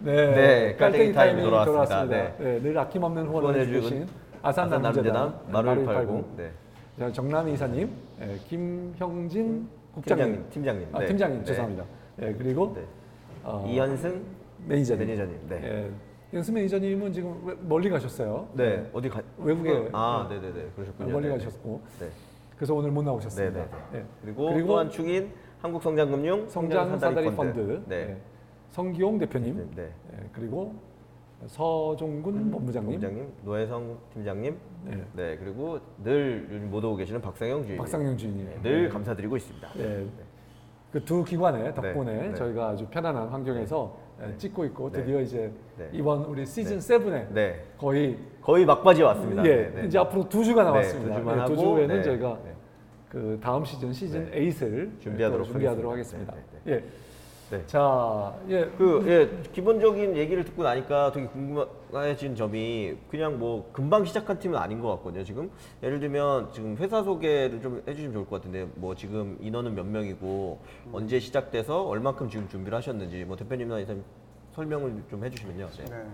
네, 네, 깔때기 타임이 돌아왔습니다. 돌아왔습니다. 네, 늘 아낌없는 후원을 주신 아산 남재단 마루일 팔공. 네. 자, 정남희 이사님, 예, 김형진 국장님, 팀장님, 팀장님. 아, 네. 팀장님 네. 죄송합니다. 예, 그리고 네. 어, 이현승 매니저님. 매니저님. 네. 예, 연수 매니저님은 지금 외- 멀리 가셨어요. 네. 어디 가? 외국에 아, 네, 네, 네. 그러셨군요. 멀리 네, 네. 가셨고 네. 그래서 오늘 못 나오셨습니다. 네, 네, 예. 그리고, 그리고 또한 축인 한국성장금융 성장 사다리 펀드, 네. 예, 성기용 대표님, 네. 네. 예, 그리고 서종군 본부장님, 본부장님, 노혜성 팀장님, 네. 네. 그리고 늘 못 오고 계시는 박상영 주인. 박상영 주인님. 네, 늘 감사드리고 있습니다. 네. 그 두 기관의 덕분에 네. 저희가 아주 편안한 환경에서 예, 찍고 있고 네. 드디어 이제 네. 이번 우리 시즌 네. 세븐에 네. 거의 거의 막바지에 왔습니다. 예, 네, 네. 이제 앞으로 두 주가 네, 남았습니다. 두 주만 예, 두 하고, 주에는 네, 저희가 네. 그 다음 시즌 시즌 네. 8을 준비하도록 준비하도록 하겠습니다. 하겠습니다. 네, 예. 네. 자, 예. 그 예, 기본적인 얘기를 듣고 나니까 되게 궁금해진 점이 그냥 뭐 금방 시작한 팀은 아닌 것 같거든요. 지금 예를 들면 지금 회사 소개를 좀 해주시면 좋을 것 같은데 뭐 지금 인원은 몇 명이고 언제 시작돼서 얼만큼 지금 준비를 하셨는지 뭐 대표님이나 이사님 설명을 좀 해주시면요. 네. 네.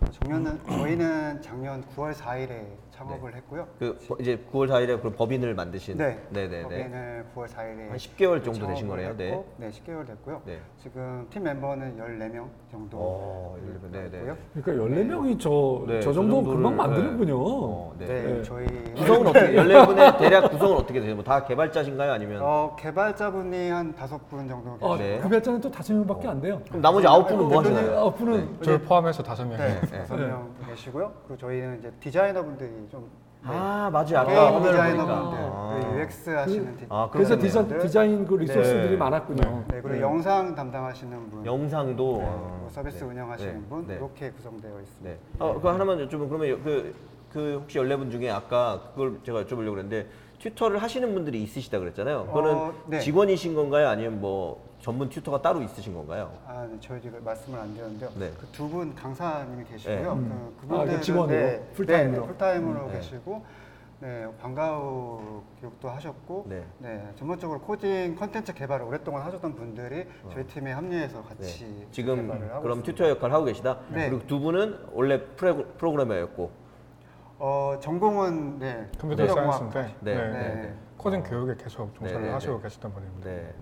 어, 작년은 저희는 작년 9월 4일에 창업을 했고요. 그 버- 이제 9월 4일에 그 법인을 만드신 네. 네네네 법인을 9월 4일에 한 10개월 정도 되신 거네요. 네. 네, 10개월 됐고요. 네. 지금 팀 멤버는 14명 정도 어, 14명. 네, 네. 있고요. 그러니까 14명이 저, 네, 저저 정도 정도를, 금방 만드는군요. 어, 네. 네, 네. 저희 구성은 어떻게 14분의 대략 구성은 어떻게 되세요? 뭐 다 개발자신가요? 아니면 어, 개발자분이 한 다섯 분 정도 어, 계시고요. 네. 그 배짱은 또 다섯 명밖에 안 돼요. 그럼 나머지 아홉 분은 뭐 하시나요? 아홉 분은 저를 포함해서 다섯 명. 네, 네. 다섯 명 계시고요. 그리고 저희는 이제 디자이너분들이 좀 네. 아 맞아요. 아까 게임 화면을 디자이너분들, 보니까. 그리고 UX 하시는 디, 아, 그래서 그러네요. 디자, 디자인 그 리소스들이 네. 많았군요. 네, 그리고 영상 담당하시는 분, 영상도 네, 아, 그리고 서비스 네. 운영하시는 네. 분 네. 이렇게 구성되어 있습니다. 네. 어, 그 하나만 여쭤보면 그러면 그, 그 혹시 14분 중에 아까 그걸 제가 여쭤보려고 그랬는데 튜터를 하시는 분들이 있으시다 그랬잖아요. 그거는 어, 네. 직원이신 건가요? 아니면 뭐 전문 튜터가 따로 있으신 건가요? 아, 네, 저희 지금 말씀을 안 드렸는데요. 네. 그 두 분 강사님이 계시고요. 네. 음. 그, 그분들은 아, 그 직원으로? 네, 풀타임으로? 네, 네, 풀타임으로 음, 네. 계시고 네, 방과후 교육도 하셨고 네. 네. 전문적으로 코딩 콘텐츠 개발을 오랫동안 하셨던 분들이 저희 팀에 합류해서 같이 어. 네. 지금 개발을 하고 그럼 있습니다. 튜터 역할을 하고 계시다. 네. 그리고 두 분은 원래 프로, 프로그래머였고. 어, 전공은 네, computer. science인데 네. 네. 네. 코딩 교육에 계속 종사를 네, 네, 하시고 네. 계시던 분입니다. 네.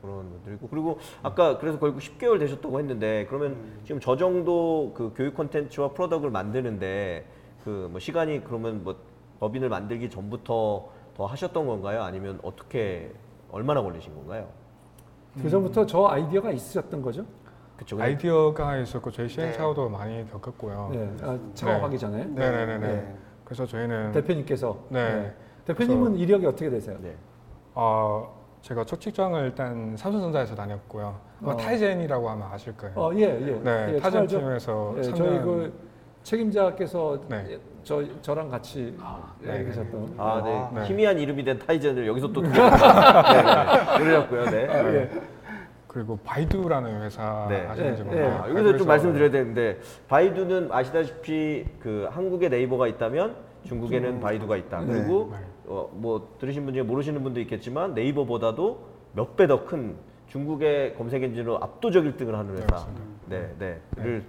아, 그런 분들이고 그리고 아까 그래서 결국 10개월 되셨다고 했는데 그러면 지금 저 정도 그 교육 콘텐츠와 product를 만드는데 그 뭐 시간이 그러면 뭐 법인을 만들기 전부터 더 하셨던 건가요? 아니면 어떻게 얼마나 걸리신 건가요? 그 전부터 저 아이디어가 있으셨던 거죠? 그쵸? 아이디어가 있었고 저희 네. 시행착오도 많이 겪었고요. 네, 아, 창업하기 전에 네, 네, 네, 네. 네. 그래서 저희는 대표님께서 네. 대표님은 이력이 어떻게 되세요? 네. 어, 제가 첫 직장을 일단 삼성전자에서 다녔고요. 어. 타이젠이라고 하면 아실 거예요. 어, 예, 예. 네, 예, 타이젠 팀에서 예, 3년 저희 그 책임자께서 네. 예, 저 저랑 같이 네. 계셨던 아, 네. 네. 희미한 이름이 된 타이젠을 여기서 또 들으셨고요. 그러셨고요. 네. 아, 예. 그리고 바이두라는 회사 네. 아시는지 예, 모르겠어요. 예. 아, 여기서 좀 말씀드려야 되는데 바이두는 아시다시피 그 한국의 네이버가 있다면 중국에는 바이두가 있다. 네. 그리고 네. 어, 뭐 들으신 분 중에 모르시는 분도 있겠지만 네이버보다도 몇 배 더 큰 중국의 검색 엔진으로 압도적 1등을 하는 네, 회사. 맞습니다. 네, 네. 를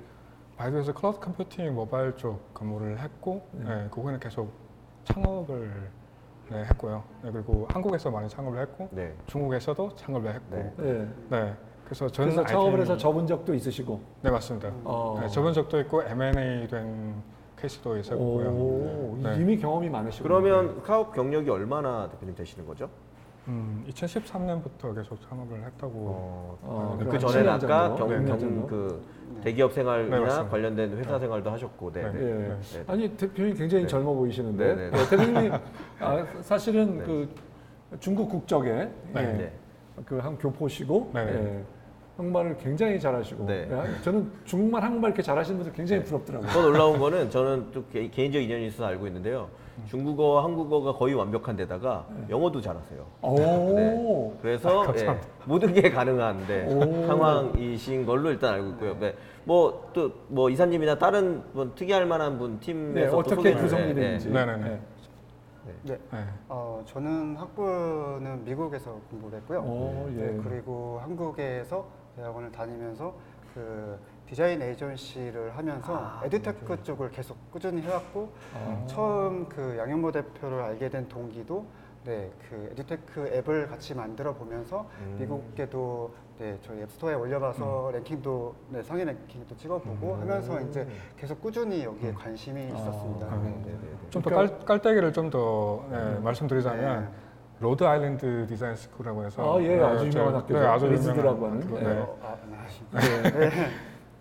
바이두에서 클라우드 컴퓨팅 모바일 쪽 근무를 했고 네, 그거는 계속 창업을 네, 했고요. 네, 그리고 한국에서 많이 창업을 했고 네. 중국에서도 창업을 했고 네. 네. 예. 그래서 저는 그래서 창업을 IT 해서 접은 적도 있으시고. 네 맞습니다. 어. 네, 접은 적도 있고 M&A 된 있었고요. 오, 네. 이미 경험이 많으시고. 그러면 사업 경력이 얼마나 대표님 되시는 거죠? 음, 2013년부터 계속 창업을 했다고 어, 어, 그 전에는 7년 아까 정도? 네, 경, 그 대기업 생활이나 네. 관련된 회사 생활도 하셨고, 네. 네. 네. 예. 네. 아니 대표님 굉장히 네. 젊어 보이시는데 네, 네, 네, 대표님이 아, 사실은 네. 그 중국 국적에 네. 예, 네. 그한 교포시고 네, 네. 예, 한국말을 굉장히 잘하시고 네. 예, 저는 중국말 한국말 이렇게 잘하시는 분들 굉장히 부럽더라고요. 더 놀라운 거는 저는 또 개, 개인적 인연이 있어서 알고 있는데요. 중국어와 한국어가 거의 완벽한 데다가 영어도 잘하세요. 오, 네. 그래서 예, 모든 게 가능한 네, 오. 상황이신 걸로 일단 알고 있고요. 네. 뭐 또 뭐 이사님이나 다른 분 특이할 만한 분 네, 팀에서 또 어떻게 구성이 네, 되는지. 네, 네, 네. 네. 네. 네. 어, 저는 학부는 미국에서 공부를 했고요. 오, 예. 네, 그리고 한국에서 대학원을 다니면서 그 디자인 에이전시를 하면서 아, 에듀테크 쪽을 계속 꾸준히 해왔고 아. 처음 그 양영모 대표를 알게 된 동기도 네, 그 에듀테크 앱을 같이 만들어 보면서 음. 미국에도 네, 저희 앱스토어에 올려봐서 랭킹도 네, 상위 랭킹도 찍어보고 하면서 이제 계속 꾸준히 여기에 관심이 있었습니다. 아, 네. 네네네. 좀더 그러니까- 깔때기를 좀더 예, 말씀드리자면 네. 로드 아일랜드 디자인 스쿨이라고 해서 아, 예, 아주 저- 유명한 학교죠. 네, 아주 RISD라고 하는. 학교, 네. 네. 어, 아, 네.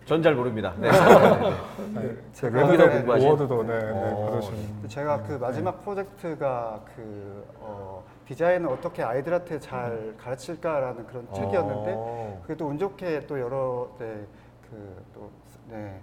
전잘 모릅니다. 네. 네, 제가 거기서 네, 공부하신? 어워드도 네, 네, 어. 받으신 제가 그 마지막 프로젝트가 그 어, 디자인을 어떻게 아이들한테 잘 가르칠까라는 그런 책이었는데 어. 그게 또 운 좋게 또 여러 네, 그또 네,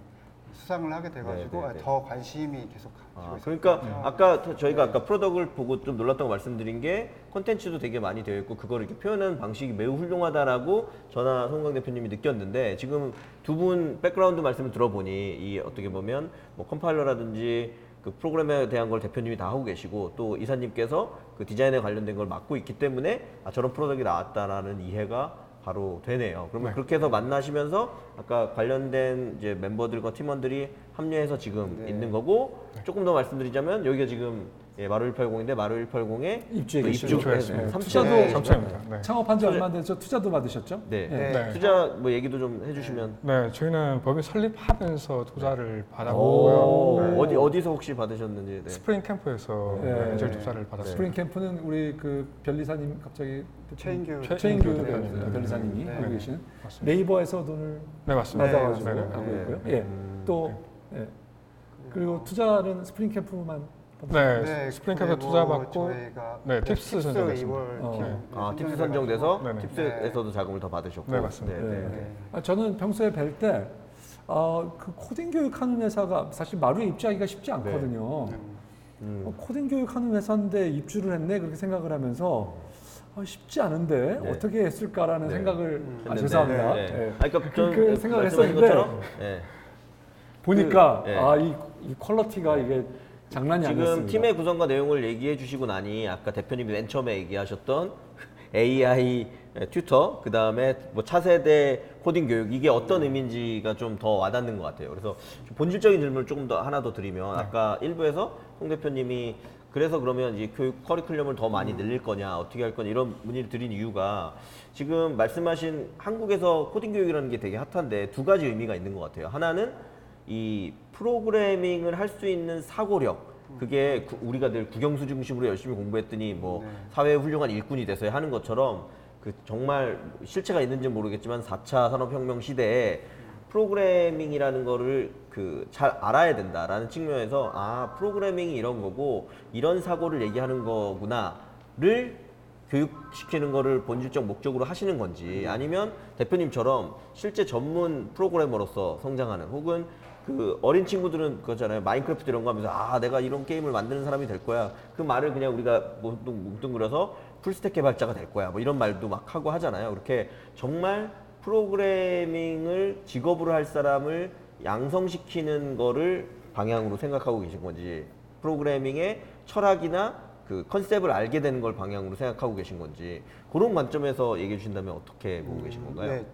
수상을 하게 돼가지고 네, 네, 네. 더 관심이 계속 가지고 아, 있어요. 그러니까 아까 저희가 아까 product를 보고 좀 놀랐다고 말씀드린 게 콘텐츠도 되게 많이 되어 있고 그거를 이렇게 표현하는 방식이 매우 훌륭하다라고 저나 송강 대표님이 느꼈는데 지금 두 분 background 말씀을 들어보니 이 어떻게 보면 뭐 컴파일러라든지 그 프로그램에 대한 걸 대표님이 다 하고 계시고 또 이사님께서 그 디자인에 관련된 걸 맡고 있기 때문에 아 저런 product가 나왔다라는 이해가 바로 되네요. 그러면 네. 그렇게 해서 만나시면서 아까 관련된 이제 멤버들과 팀원들이 합류해서 지금 네. 있는 거고 조금 더 말씀드리자면 여기가 지금 예, 마루 180인데 마루 180에 입주해 계시죠. 입주했습니다. 네. 삼 투자도 네. 삼천입니다. 네. 창업한 지 얼마 안 돼서 투자도 받으셨죠? 네. 예. 네. 투자 뭐 얘기도 좀 해주시면 네, 저희는 법인 설립하면서 투자를 오. 받았고요. 네. 어디 어디서 혹시 받으셨는지 네. 스프링 캠프에서 네. 네, 이제 투자를 받았습니다. 스프링 캠프는 우리 그 별리사님 갑자기 최인규 최- 최인규 대표님. 별리사님이 네. 하고 계시는. 네이버에서 돈을 네, 맞습니다. 받아가지고 네, 네, 네. 하고 네. 있고요. 예. 음. 또 예. 그리고 투자는 스프링 캠프만 네, 스프링 캠프 그리고 투자 받고 저희가 네, 팁스 선정됐습니다. 2월 어. 팁스 팁스 선정돼서 네네. 팁스에서도 자금을 더 받으셨고 네, 맞습니다. 네, 네. 네. 아, 저는 평소에 뵐 때, 어, 그 코딩 교육하는 회사가 사실 마루에 입주하기가 쉽지 않거든요. 음. 어, 코딩 교육하는 회사인데 입주를 했네 그렇게 생각을 하면서 아, 쉽지 않은데 네. 어떻게 했을까라는 네. 생각을 아, 죄송합니다. 네. 예. 아, 그러니까 전 그렇게 생각을 말씀하신 했었는데 것처럼, 네. 보니까 그, 예. 아, 이, 이 quality가 이게 장난이 지금 아니었습니다. 팀의 구성과 내용을 얘기해 주시고 나니 아까 대표님이 맨 처음에 얘기하셨던 AI 튜터 그 다음에 뭐 차세대 코딩 교육 이게 어떤 의미인지가 좀 더 와닿는 것 같아요. 그래서 좀 본질적인 질문을 조금 더 하나 더 드리면 아까 일부에서 송 대표님이 그래서 그러면 이 교육 커리큘럼을 더 많이 늘릴 거냐 어떻게 할 거냐 이런 문의를 드린 이유가 지금 말씀하신 한국에서 코딩 교육이라는 게 되게 핫한데 두 가지 의미가 있는 것 같아요. 하나는 이 프로그래밍을 할 수 있는 사고력 그게 구- 우리가 늘 국영수 중심으로 열심히 공부했더니 뭐 네. 사회의 훌륭한 일꾼이 돼서야 하는 것처럼 그 정말 실체가 있는지 는 모르겠지만 4차 산업혁명 시대에 프로그래밍이라는 거를 그 잘 알아야 된다라는 측면에서 아 프로그래밍이 이런 거고 이런 사고를 얘기하는 거구나를 교육시키는 거를 본질적 목적으로 하시는 건지 아니면 대표님처럼 실제 전문 프로그래머로서 성장하는 혹은 그 어린 친구들은 그거잖아요. 마인크래프트 이런 거 하면서 아 내가 이런 게임을 만드는 사람이 될 거야. 그 말을 그냥 우리가 뭉뚱, 뭉뚱그려서 풀스택 개발자가 될 거야. 뭐 이런 말도 막 하고 하잖아요. 그렇게 정말 프로그래밍을 직업으로 할 사람을 양성시키는 거를 방향으로 생각하고 계신 건지 프로그래밍의 철학이나 그 컨셉을 알게 되는 걸 방향으로 생각하고 계신 건지 그런 관점에서 얘기해 주신다면 어떻게 보고 계신 건가요? 네,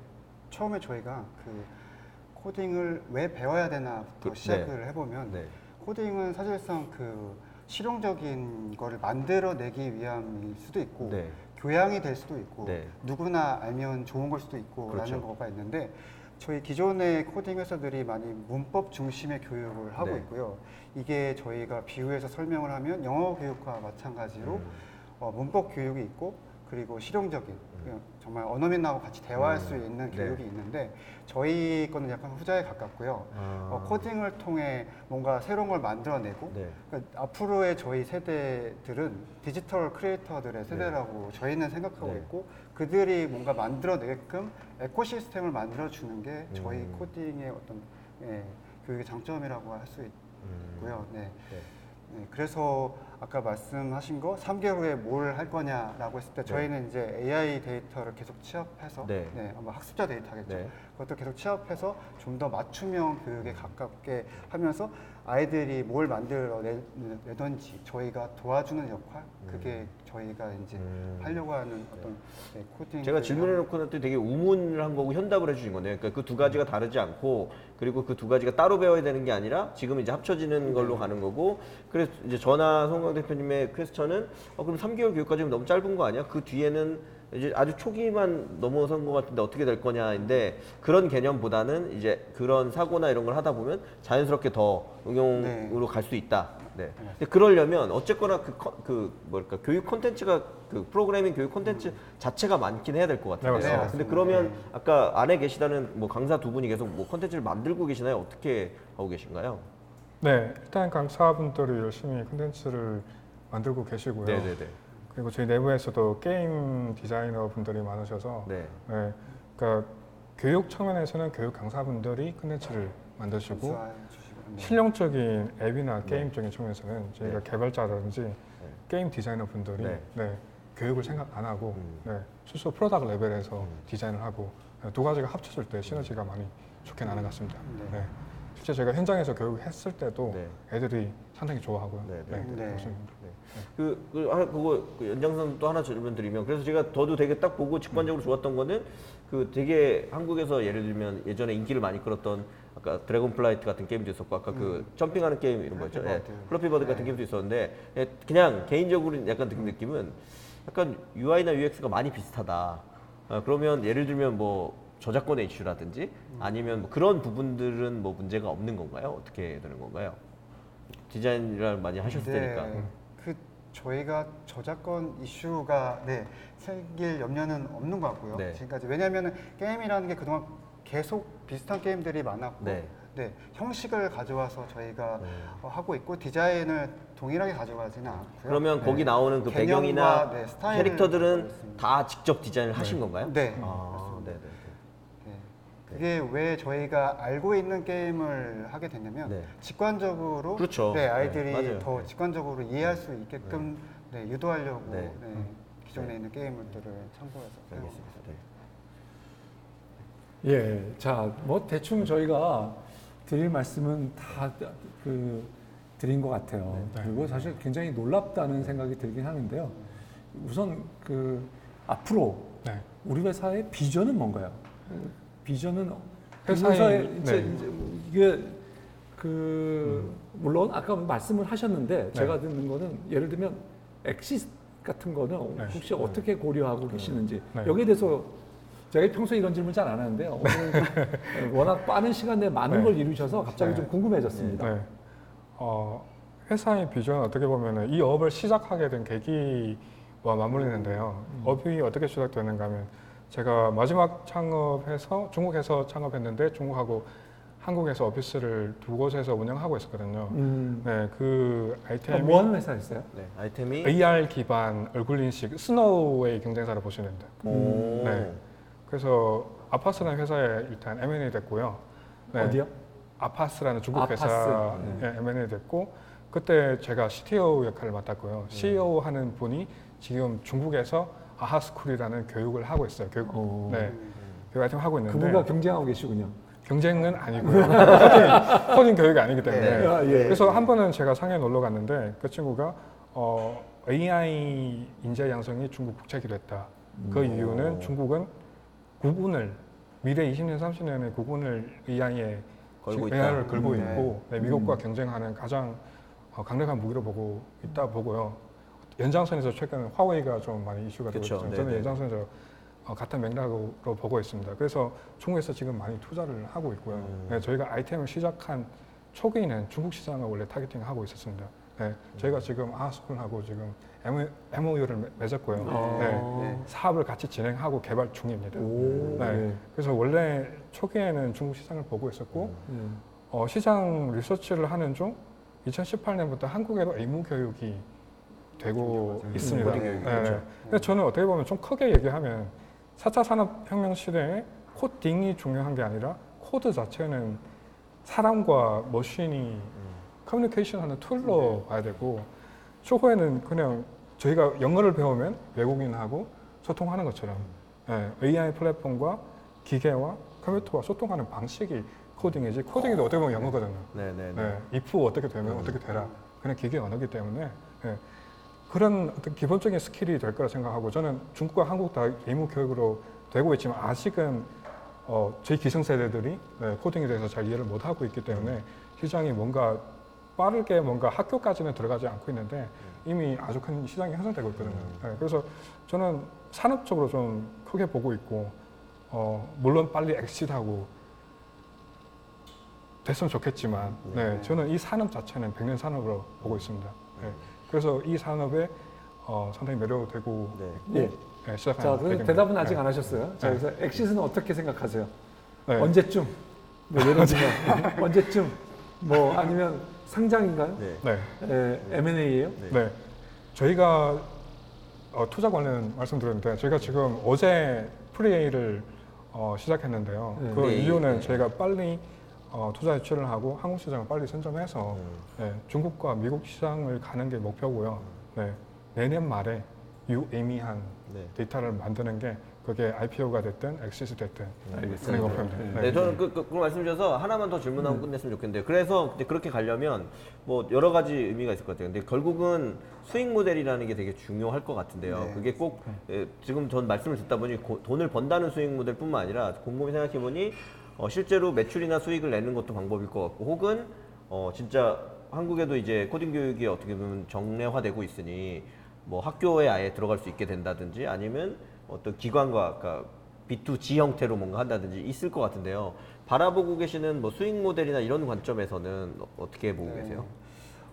처음에 저희가 그 코딩을 왜 배워야 되나부터 그- 시작을 해보면 네. 코딩은 사실상 그 실용적인 거를 만들어내기 위함일 수도 있고 네. 교양이 될 수도 있고 네. 누구나 알면 좋은 걸 수도 있고 그렇죠. 라는 거가 있는데 저희 기존의 코딩 회사들이 많이 문법 중심의 교육을 하고 네. 있고요. 이게 저희가 비유해서 설명을 하면 영어 교육과 마찬가지로 음. 어, 문법 교육이 있고 그리고 실용적인 그냥 정말 언어민하고 같이 대화할 음. 수 있는 네. 교육이 있는데 저희 거는 약간 후자에 가깝고요. 아. 어, 코딩을 통해 뭔가 새로운 걸 만들어내고 네. 그러니까 앞으로의 저희 세대들은 디지털 크리에이터들의 세대라고 저희는 생각하고 네. 있고 그들이 뭔가 만들어내게끔 에코시스템을 만들어주는 게 저희 음. 코딩의 어떤 예, 교육의 장점이라고 할수 음. 있고요. 네. 네. 네, 그래서 아까 말씀하신 거 3개월 후에 뭘 할 거냐라고 했을 때 저희는 이제 AI 데이터를 계속 취합해서 네. 네. 아마 학습자 데이터겠죠. 네. 그것도 계속 취합해서 좀 더 맞춤형 교육에 가깝게 하면서 아이들이 뭘 만들어내던지 저희가 도와주는 역할 그게 저희가 이제 음. 하려고 하는 어떤 네, 코딩 제가 교육을 질문해놓고는 또 되게 우문을 한 거고 현답을 해주신 거네요. 그러니까 그 두 가지가 다르지 않고 그리고 그 두 가지가 따로 배워야 되는 게 아니라 지금 이제 합쳐지는 걸로 가는 거고 그래서 이제 전화 송강 대표님의 퀘스천은 어, 그럼 3개월 교육까지는 너무 짧은 거 아니야? 그 뒤에는 이제 아주 초기만 넘어선 것 같은데 어떻게 될 거냐인데 그런 개념보다는 이제 그런 사고나 이런 걸 하다 보면 자연스럽게 더 응용으로 갈 수 있다. 네. 근데 그러려면 어쨌거나 그, 컨- 그 뭐랄까 교육 콘텐츠가 그 프로그래밍 교육 콘텐츠 자체가 많긴 해야 될 것 같아요. 네, 맞습니다. 근데 그러면 아까 안에 계시다는 뭐 강사 두 분이 계속 뭐 콘텐츠를 만들고 계시나요? 어떻게 하고 계신가요? 네, 일단 강사분들이 열심히 콘텐츠를 만들고 계시고요. 네네네. 그리고 저희 내부에서도 게임 디자이너 분들이 많으셔서 네. 네, 그러니까 교육 측면에서는 교육 강사분들이 콘텐츠를 만드시고 네. 실용적인 앱이나 게임적인 측면에서는 저희가 네. 개발자라든지 게임 디자이너 분들이 네. 네, 교육을 생각 안 하고 음. 네, 스스로 product level에서 디자인을 하고 네, 두 가지가 합쳐질 때 시너지가 많이 좋게 나는 것 같습니다. 네. 네. 실제 제가 현장에서 교육했을 때도 네. 애들이 상당히 좋아하고요. 네, 네, 네. 네. 그, 그 하나 그거 그 연장선 또 하나 질문 드리면 그래서 제가 저도 되게 딱 보고 직관적으로 좋았던 거는 그 되게 한국에서 예를 들면 예전에 인기를 많이 끌었던 아까 드래곤 플라이트 같은 게임도 있었고 아까 그 jumping하는 게임 이런 거 있죠. 예, 플래피 버드. 플래피 버드 같은 네. 게임도 있었는데 예, 그냥 개인적으로 약간 느낀 느낌은 약간 UI나 UX가 많이 비슷하다. 아, 그러면 예를 들면 뭐 저작권의 이슈라든지 아니면 뭐 그런 부분들은 뭐 문제가 없는 건가요? 어떻게 되는 건가요? 디자인을 많이 하셨을 테니까. 그 저희가 저작권 이슈가 네, 생길 염려는 없는 것 같고요. 네. 지금까지 왜냐하면 게임이라는 게 그동안 계속 비슷한 게임들이 많았고 네. 네. 형식을 가져와서 저희가 네. 어, 하고 있고 디자인을 동일하게 가져가지는 않고요. 그러면 네. 거기 나오는 그 개념과, 배경이나 네, 스타일을 캐릭터들은. 다 직접 디자인을 하신 건가요? 네. 아, 네, 네. 네. 그게 왜 저희가 알고 있는 게임을 하게 됐냐면 네. 직관적으로 그렇죠. 네, 네, 아이들이 맞아요. 더 네. 직관적으로 이해할 수 있게끔 네, 유도하려고 네. 네, 기존에 있는 게임들을 참고해서 알겠습니다. 네. 예, 자, 뭐 대충 저희가 드릴 말씀은 다 그 드린 것 같아요. 네. 그리고 사실 굉장히 놀랍다는 생각이 들긴 하는데요. 우선 그 앞으로 네. 우리 회사의 비전은 뭔가요? 비전은 회사의- 회사의 이제, 네. 이제 이게 그 물론 아까 말씀을 하셨는데 제가 듣는 거는 예를 들면 엑시스 같은 거는 네. 혹시 어떻게 고려하고 계시는지 네. 여기에 대해서 제가 평소에 이런 질문 잘 안 하는데요. 오늘 워낙 빠른 시간 내에 많은 네. 걸 이루셔서 갑자기 네. 좀 궁금해졌습니다. 네. 어, 회사의 비전은 어떻게 보면 이 업을 시작하게 된 계기와 맞물리는데요. 업이 어떻게 시작되는가 하면 제가 마지막 창업해서 중국에서 창업했는데 중국하고 한국에서 오피스를 두 곳에서 운영하고 있었거든요. 음, 네, 그 아이템이 뭐 하는 회사였어요? 네. 아이템이 AR 기반 얼굴 인식 스노우의 경쟁사를 보시면 됩니다. 오. 네. 그래서 아파스라는 회사에 일단 M&A 됐고요. 네. 어디요? 아파스라는 중국 아파스. 회사 네. 에 M&A 됐고 그때 제가 CTO 역할을 네. 맡았고요. CEO 하는 분이 지금 중국에서 아하스쿨이라는 교육을 하고 있어요. 교육 오. 네. 교육 아이템 하고 있는데 그분과 경쟁하고 계시군요. 경쟁은 아니고요. 코딩, 코딩 교육이 아니기 때문에. 네. 아, 예. 그래서 한 번은 제가 상해 놀러 갔는데 그 친구가 어, AI 인재 양성이 중국 국책이 됐다. 그 음. 이유는 중국은 구분을 미래 20년, 30년에 구분을 AI에 걸고 있다. AI를 걸고 음, 있고 네, 미국과 경쟁하는 가장 어, 강력한 무기로 보고 있다 보고요. 연장선에서 최근 화웨이가 좀 많이 이슈가 되고 있죠. 저는 연장선에서 어, 같은 맥락으로 보고 있습니다. 그래서 중국에서 지금 많이 투자를 하고 있고요. 음. 네, 저희가 아이템을 시작한 초기에는 중국 시장을 원래 타겟팅하고 있었습니다. 네, 저희가 지금 아스쿨하고 지금 MOU를 맺었고요. 아. 네, 네. 사업을 같이 진행하고 개발 중입니다. 오. 네. 그래서 원래 초기에는 중국 시장을 보고 있었고 예. 어, 시장 리서치를 하는 중 2018년부터 한국에도 의무 교육이 되고 맞아요. 있습니다. 교육이, 네. 그렇죠. 근데 저는 어떻게 보면 좀 크게 얘기하면 4차 산업혁명 시대에 코딩이 중요한 게 아니라 코드 자체는 사람과 machine이 커뮤니케이션 하는 tool로 봐야 되고 초보에는 그냥 저희가 영어를 배우면 외국인하고 소통하는 것처럼 예, AI 플랫폼과 기계와 컴퓨터와 소통하는 방식이 코딩이지 코딩도 어떻게 보면 영어거든요. 네네 네. 네, if 어떻게 되면 어떻게 되라. 그냥 기계 언어기 때문에 예, 그런 어떤 기본적인 스킬이 될 거라 생각하고 저는 중국과 한국 다 의무 교육으로 되고 있지만 아직은 어, 저희 기성세대들이 네, 코딩에 대해서 잘 이해를 못 하고 있기 때문에 시장이 뭔가 빠르게 뭔가 학교까지는 들어가지 않고 있는데 이미 아주 큰 시장이 형성되고 있거든요. 네, 그래서 저는 산업적으로 좀 크게 보고 있고 어, 물론 빨리 exit하고 됐으면 좋겠지만 네, 저는 이 산업 자체는 백년 산업으로 보고 있습니다. 네, 그래서 이 산업에 어, 상당히 매료되고 네. 예. 있고 네, 시작하는 자, 그 계기입니다. 대답은 아직 네. 안 하셨어요. 자, 네. 그래서 엑시스는 어떻게 생각하세요? 네. 언제쯤? 뭐 예를 들면 언제쯤? 뭐 아니면 상장인가요? 네. 네. 에, M&A예요? 네. 네. 저희가 어, 투자 관련 말씀드렸는데 저희가 지금 어제 pre-A를 어, 시작했는데요. 네. 그 네. 이유는 네. 저희가 빨리 어, 투자 유치를 하고 한국 시장을 빨리 선점해서 음. 네, 중국과 미국 시장을 가는 게 목표고요. 네, 내년 말에 유의미한 네. 데이터를 만드는 게 그게 IPO가 됐든 엑시스 됐든 알겠습니다. 그런 목표입니다. 네. 네. 네, 저는 그, 그, 그 말씀 주셔서 하나만 더 질문하고 끝냈으면 좋겠는데 그래서 근데 그렇게 가려면 뭐 여러 가지 의미가 있을 것 같아요. 근데 결국은 수익 모델이라는 게 되게 중요할 것 같은데요. 네. 그게 꼭 예, 지금 전 말씀을 듣다 보니 고- 돈을 번다는 수익 모델뿐만 아니라 곰곰이 생각해 보니 어, 실제로 매출이나 수익을 내는 것도 방법일 것 같고 혹은 어, 진짜 한국에도 이제 코딩 교육이 어떻게 보면 정례화되고 있으니 뭐 학교에 아예 들어갈 수 있게 된다든지 아니면 어떤 기관과 아까 B2G 형태로 뭔가 한다든지 있을 것 같은데요. 바라보고 계시는 뭐 수익 모델이나 이런 관점에서는 어- 어떻게 보고 네. 계세요?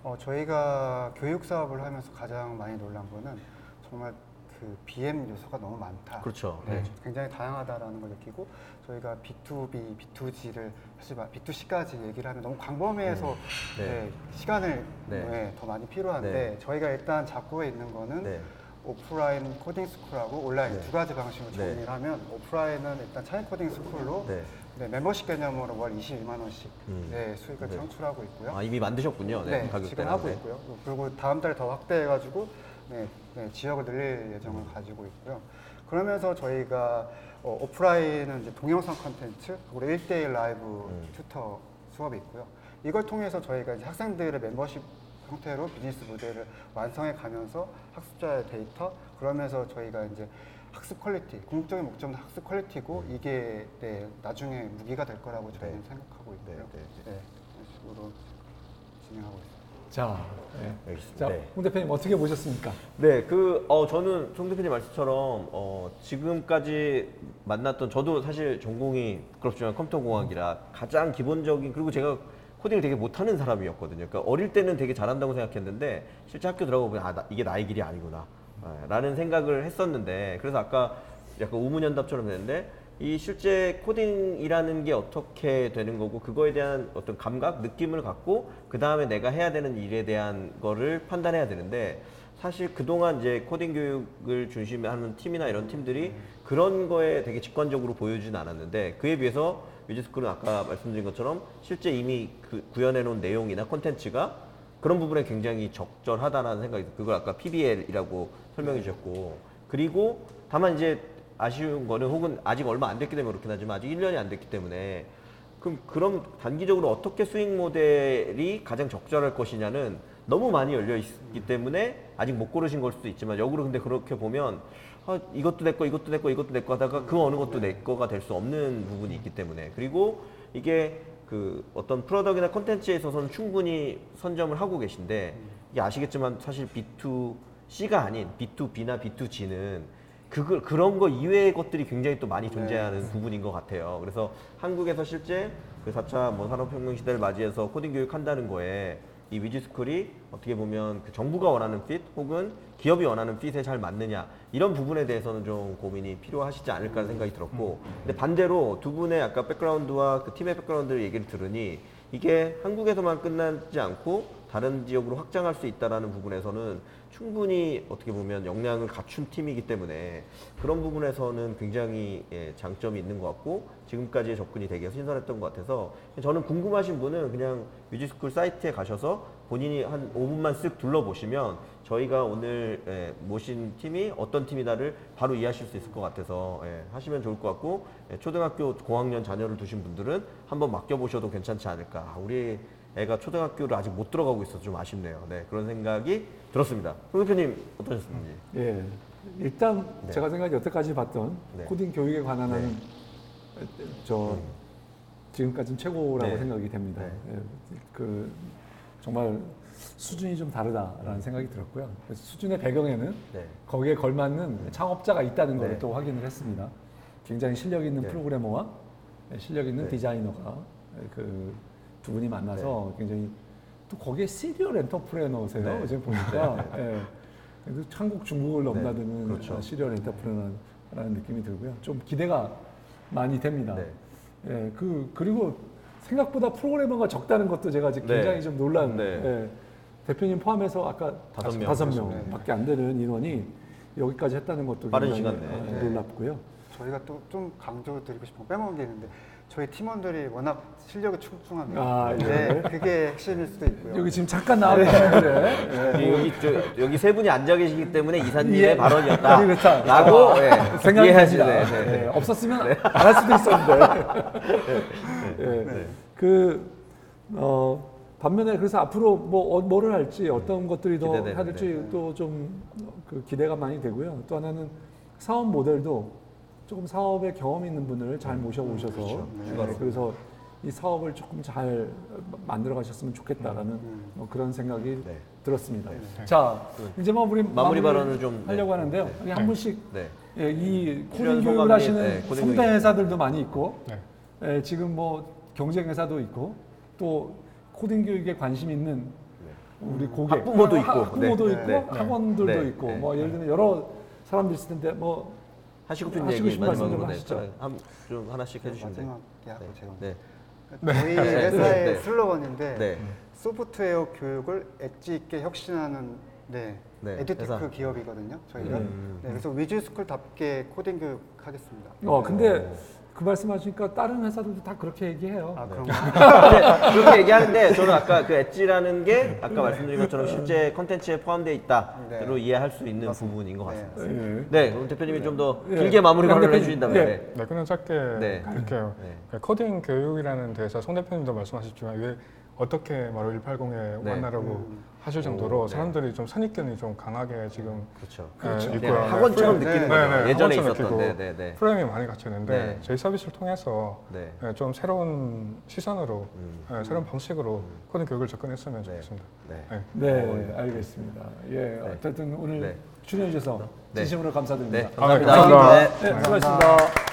어, 저희가 교육 사업을 하면서 가장 많이 놀란 거는 정말 그 BM 요소가 너무 많다. 그렇죠. 네, 네. 굉장히 다양하다라는 걸 느끼고 저희가 B2B, B2G를 사실 막 B2C까지 얘기를 하면 너무 광범위해서 네. 네, 시간을 네. 네, 더 많이 필요한데 네. 저희가 일단 잡고 있는 거는 네. 오프라인 코딩 스쿨하고 온라인 네. 두 가지 방식으로 네. 정리를 하면 오프라인은 일단 차이 코딩 스쿨로 네. 네, 멤버십 개념으로 월 22만 원씩 음. 네, 수익을 네. 창출하고 있고요. 아 이미 만드셨군요. 네, 네. 지금 하고 네. 있고요. 그리고 다음 달에 더 확대해가지고 네, 네, 지역을 늘릴 예정을 가지고 있고요. 그러면서 저희가 어, 오프라인은 이제 동영상 컨텐츠, 그리고 1대1 라이브 음. tutor 수업이 있고요. 이걸 통해서 저희가 이제 학생들의 멤버십 형태로 비즈니스 모델을 완성해 가면서 학습자의 데이터, 그러면서 저희가 이제 학습 퀄리티, 궁극적인 목적은 학습 퀄리티고 이게 네, 나중에 무기가 될 거라고 저희는 음. 네. 생각하고 있고요. 네, 네, 네, 이런 식으로 진행하고 있습니다. 자, 네. 알겠습니다. 자, 네. 홍 대표님 어떻게 보셨습니까? 네, 그, 어, 저는 송 대표님 말씀처럼, 어, 지금까지 만났던, 저도 사실 전공이 부끄럽지만 컴퓨터공학이라 가장 기본적인, 그리고 제가 코딩을 되게 못하는 사람이었거든요. 그러니까 어릴 때는 되게 잘한다고 생각했는데, 실제 학교 들어가 보면, 아, 나- 이게 나의 길이 아니구나. 아, 라는 생각을 했었는데, 그래서 아까 약간 우문현답처럼 됐는데, 이 실제 코딩이라는 게 어떻게 되는 거고 그거에 대한 어떤 감각, 느낌을 갖고 그 다음에 내가 해야 되는 일에 대한 거를 판단해야 되는데 사실 그동안 이제 코딩 교육을 중심하는 팀이나 이런 팀들이 그런 거에 되게 직관적으로 보여주진 않았는데 그에 비해서 뮤지스쿨은 아까 말씀드린 것처럼 실제 이미 그 구현해 놓은 내용이나 콘텐츠가 그런 부분에 굉장히 적절하다라는 생각이. 그걸 아까 PBL이라고 설명해 주셨고 그리고 다만 이제 아쉬운 거는 혹은 아직 얼마 안 됐기 때문에 그렇긴 하지만 아직 1년이 안 됐기 때문에. 그럼 그럼 단기적으로 어떻게 수익 모델이 가장 적절할 것이냐는 너무 많이 열려 있기 때문에 아직 못 고르신 걸 수도 있지만 역으로 근데 그렇게 보면 아, 이것도 내 거, 이것도 내 거, 이것도 내 거 하다가 그 어느 것도 내 거가 될 수 없는 부분이 있기 때문에. 그리고 이게 그 어떤 프로덕이나 콘텐츠에 있어서는 충분히 선점을 하고 계신데 이게 아시겠지만 사실 B2C가 아닌 B2B나 B2G는 그걸 그런 거 이외의 것들이 굉장히 또 많이 존재하는 부분인 것 같아요. 그래서 한국에서 실제 그 4차 뭐 산업혁명 시대를 맞이해서 코딩 교육 한다는 거에 이 위즈스쿨이 어떻게 보면 그 정부가 원하는 fit 혹은 기업이 원하는 핏에 잘 맞느냐 이런 부분에 대해서는 좀 고민이 필요하시지 않을까 하는 생각이 들었고 근데 반대로 두 분의 아까 background와 그 팀의 background 얘기를 들으니 이게 한국에서만 끝나지 않고 다른 지역으로 확장할 수 있다라는 부분에서는 충분히 어떻게 보면 역량을 갖춘 팀이기 때문에 그런 부분에서는 굉장히 예, 장점이 있는 것 같고 지금까지의 접근이 되게 신선했던 것 같아서 저는 궁금하신 분은 그냥 위즈스쿨 사이트에 가셔서 본인이 한 5분만 쓱 둘러보시면 저희가 오늘 예, 모신 팀이 어떤 팀이다를 바로 이해하실 수 있을 것 같아서 예, 하시면 좋을 것 같고 예, 초등학교 고학년 자녀를 두신 분들은 한번 맡겨보셔도 괜찮지 않을까. 아, 우리 애가 초등학교를 아직 못 들어가고 있어서 좀 아쉽네요 네, 그런 생각이 들었습니다 홍 대표님 어떠셨는지 예. 일단 네. 제가 생각 여태까지 봤던 네. 코딩 교육에 관한 네. 한저 지금까지는 최고라고 네. 생각이 됩니다. 네. 예. 그 정말 수준이 좀 다르다라는 생각이 들었고요. 수준의 배경에는 네. 거기에 걸맞는 창업자가 있다는 걸 네. 또 확인을 했습니다. 굉장히 실력 있는 네. 프로그래머와 실력 있는 네. 디자이너가 그 두 분이 만나서 굉장히 또 거기에 시리얼 엔터프레너세요. 네. 지금 보니까 예. 그래도 한국 중국을 넘나드는 그렇죠. serial entrepreneur라는 느낌이 들고요. 좀 기대가 많이 됩니다. 네. 예, 그 그리고 생각보다 프로그래머가 적다는 것도 제가 지금 네. 굉장히 좀 놀란. 네. 예, 대표님 포함해서 아까 다섯 명. 다섯. 명밖에 안 되는 인원이 여기까지 했다는 것도 빠른 굉장히, 시간 내에. 어, 네. 놀랍고요. 저희가 또 좀 강조드리고 싶은 거 빼먹은 게 있는데 저희 팀원들이 워낙 실력이 출중합니다. 아, 예. 네, 그게 핵심일 수도 있고요. 여기 지금 잠깐 나왔던 분들의 이- 여기 저, 여기 세 분이 앉아 계시기 때문에 이사님의 예. 발언이었다. 그렇다. 라고 예, 생각이 이해하시네. 듭니다. 네, 네. 예, 없었으면 안 할 수도 있었는데. 예. 그 어, 반면에 그래서 앞으로 뭐 어, 뭐를 할지 어떤 것들이 더 기대되는데. 할지 또 좀 그 기대가 많이 되고요. 또 하나는 사업 모델도 조금 사업에 경험 있는 분을 잘 모셔오셔서 그렇죠. 네, 추가로. 그래서 이 사업을 조금 잘 만들어 가셨으면 좋겠다라는 뭐 그런 생각이 네. 들었습니다. 자, 이제 뭐 우리 마무리 발언을 좀, 하려고 네. 하는데요. 네. 한 분씩 네. 예, 이 코딩 교육을 하시는 네, 선배 회사들도 많이 있고 네. 예, 지금 뭐 경쟁 회사도 있고 또 코딩 교육에 관심 있는 우리 고객 학부모도 있고. 학부모도 네. 있고 네. 학원들도 네. 있고 네. 뭐 예를 들면 여러 사람들 있을 텐데 뭐 하시고 싶은 하시고 얘기 싶은 말씀 마지막으로 좀 네, 하시죠. 한, 좀 하나씩 해주시면 돼요. 네. 제가 네. 저희 네. 회사의 네. 슬로건인데 네. 소프트웨어 교육을 엣지 있게 혁신하는 네, 네, 에듀테크 회사. 기업이거든요. 저희가 음. 네, 그래서 위즈스쿨답게 코딩 교육 하겠습니다. 어 근데 그 말씀하시니까 다른 회사들도 다 그렇게 얘기해요. 아 그럼 근데 그렇게 얘기하는데 저는 아까 그 edge라는 게 아까 말씀드린 것처럼 실제 컨텐츠에 포함되어 있다로 네. 이해할 수 있는 맞습니다. 부분인 것 네. 같습니다. 예. 네, 그럼 대표님이 좀더 예. 길게 마무리 양 발언을 해주신다면. 예. 네. 네, 그냥 짧게 네. 할게요. 네. 그 코딩 교육이라는 데서 송 대표님도 말씀하셨지만 왜 어떻게 바로 180에 네. 만나라고 음. 하실 정도로 오, 네. 사람들이 좀 선입견이 좀 강하게 지금 그렇죠. 네, 그냥 있고요. 학원처럼 네. 느끼는 네, 거죠. 네, 예전에 있었던. 네, 네, 네. 프로그램이 많이 네. 저희 서비스를 통해서 네. 네, 좀 새로운 시선으로 음. 네, 새로운 방식으로 코딩 교육을 접근했으면 좋겠습니다. 네. 네. 네, 알겠습니다. 예, 어쨌든 오늘 네. 출연해 주셔서 네. 진심으로 감사드립니다. 네, 아, 네, 감사합니다. 감사합니다. 네. 네, 수고하셨습니다.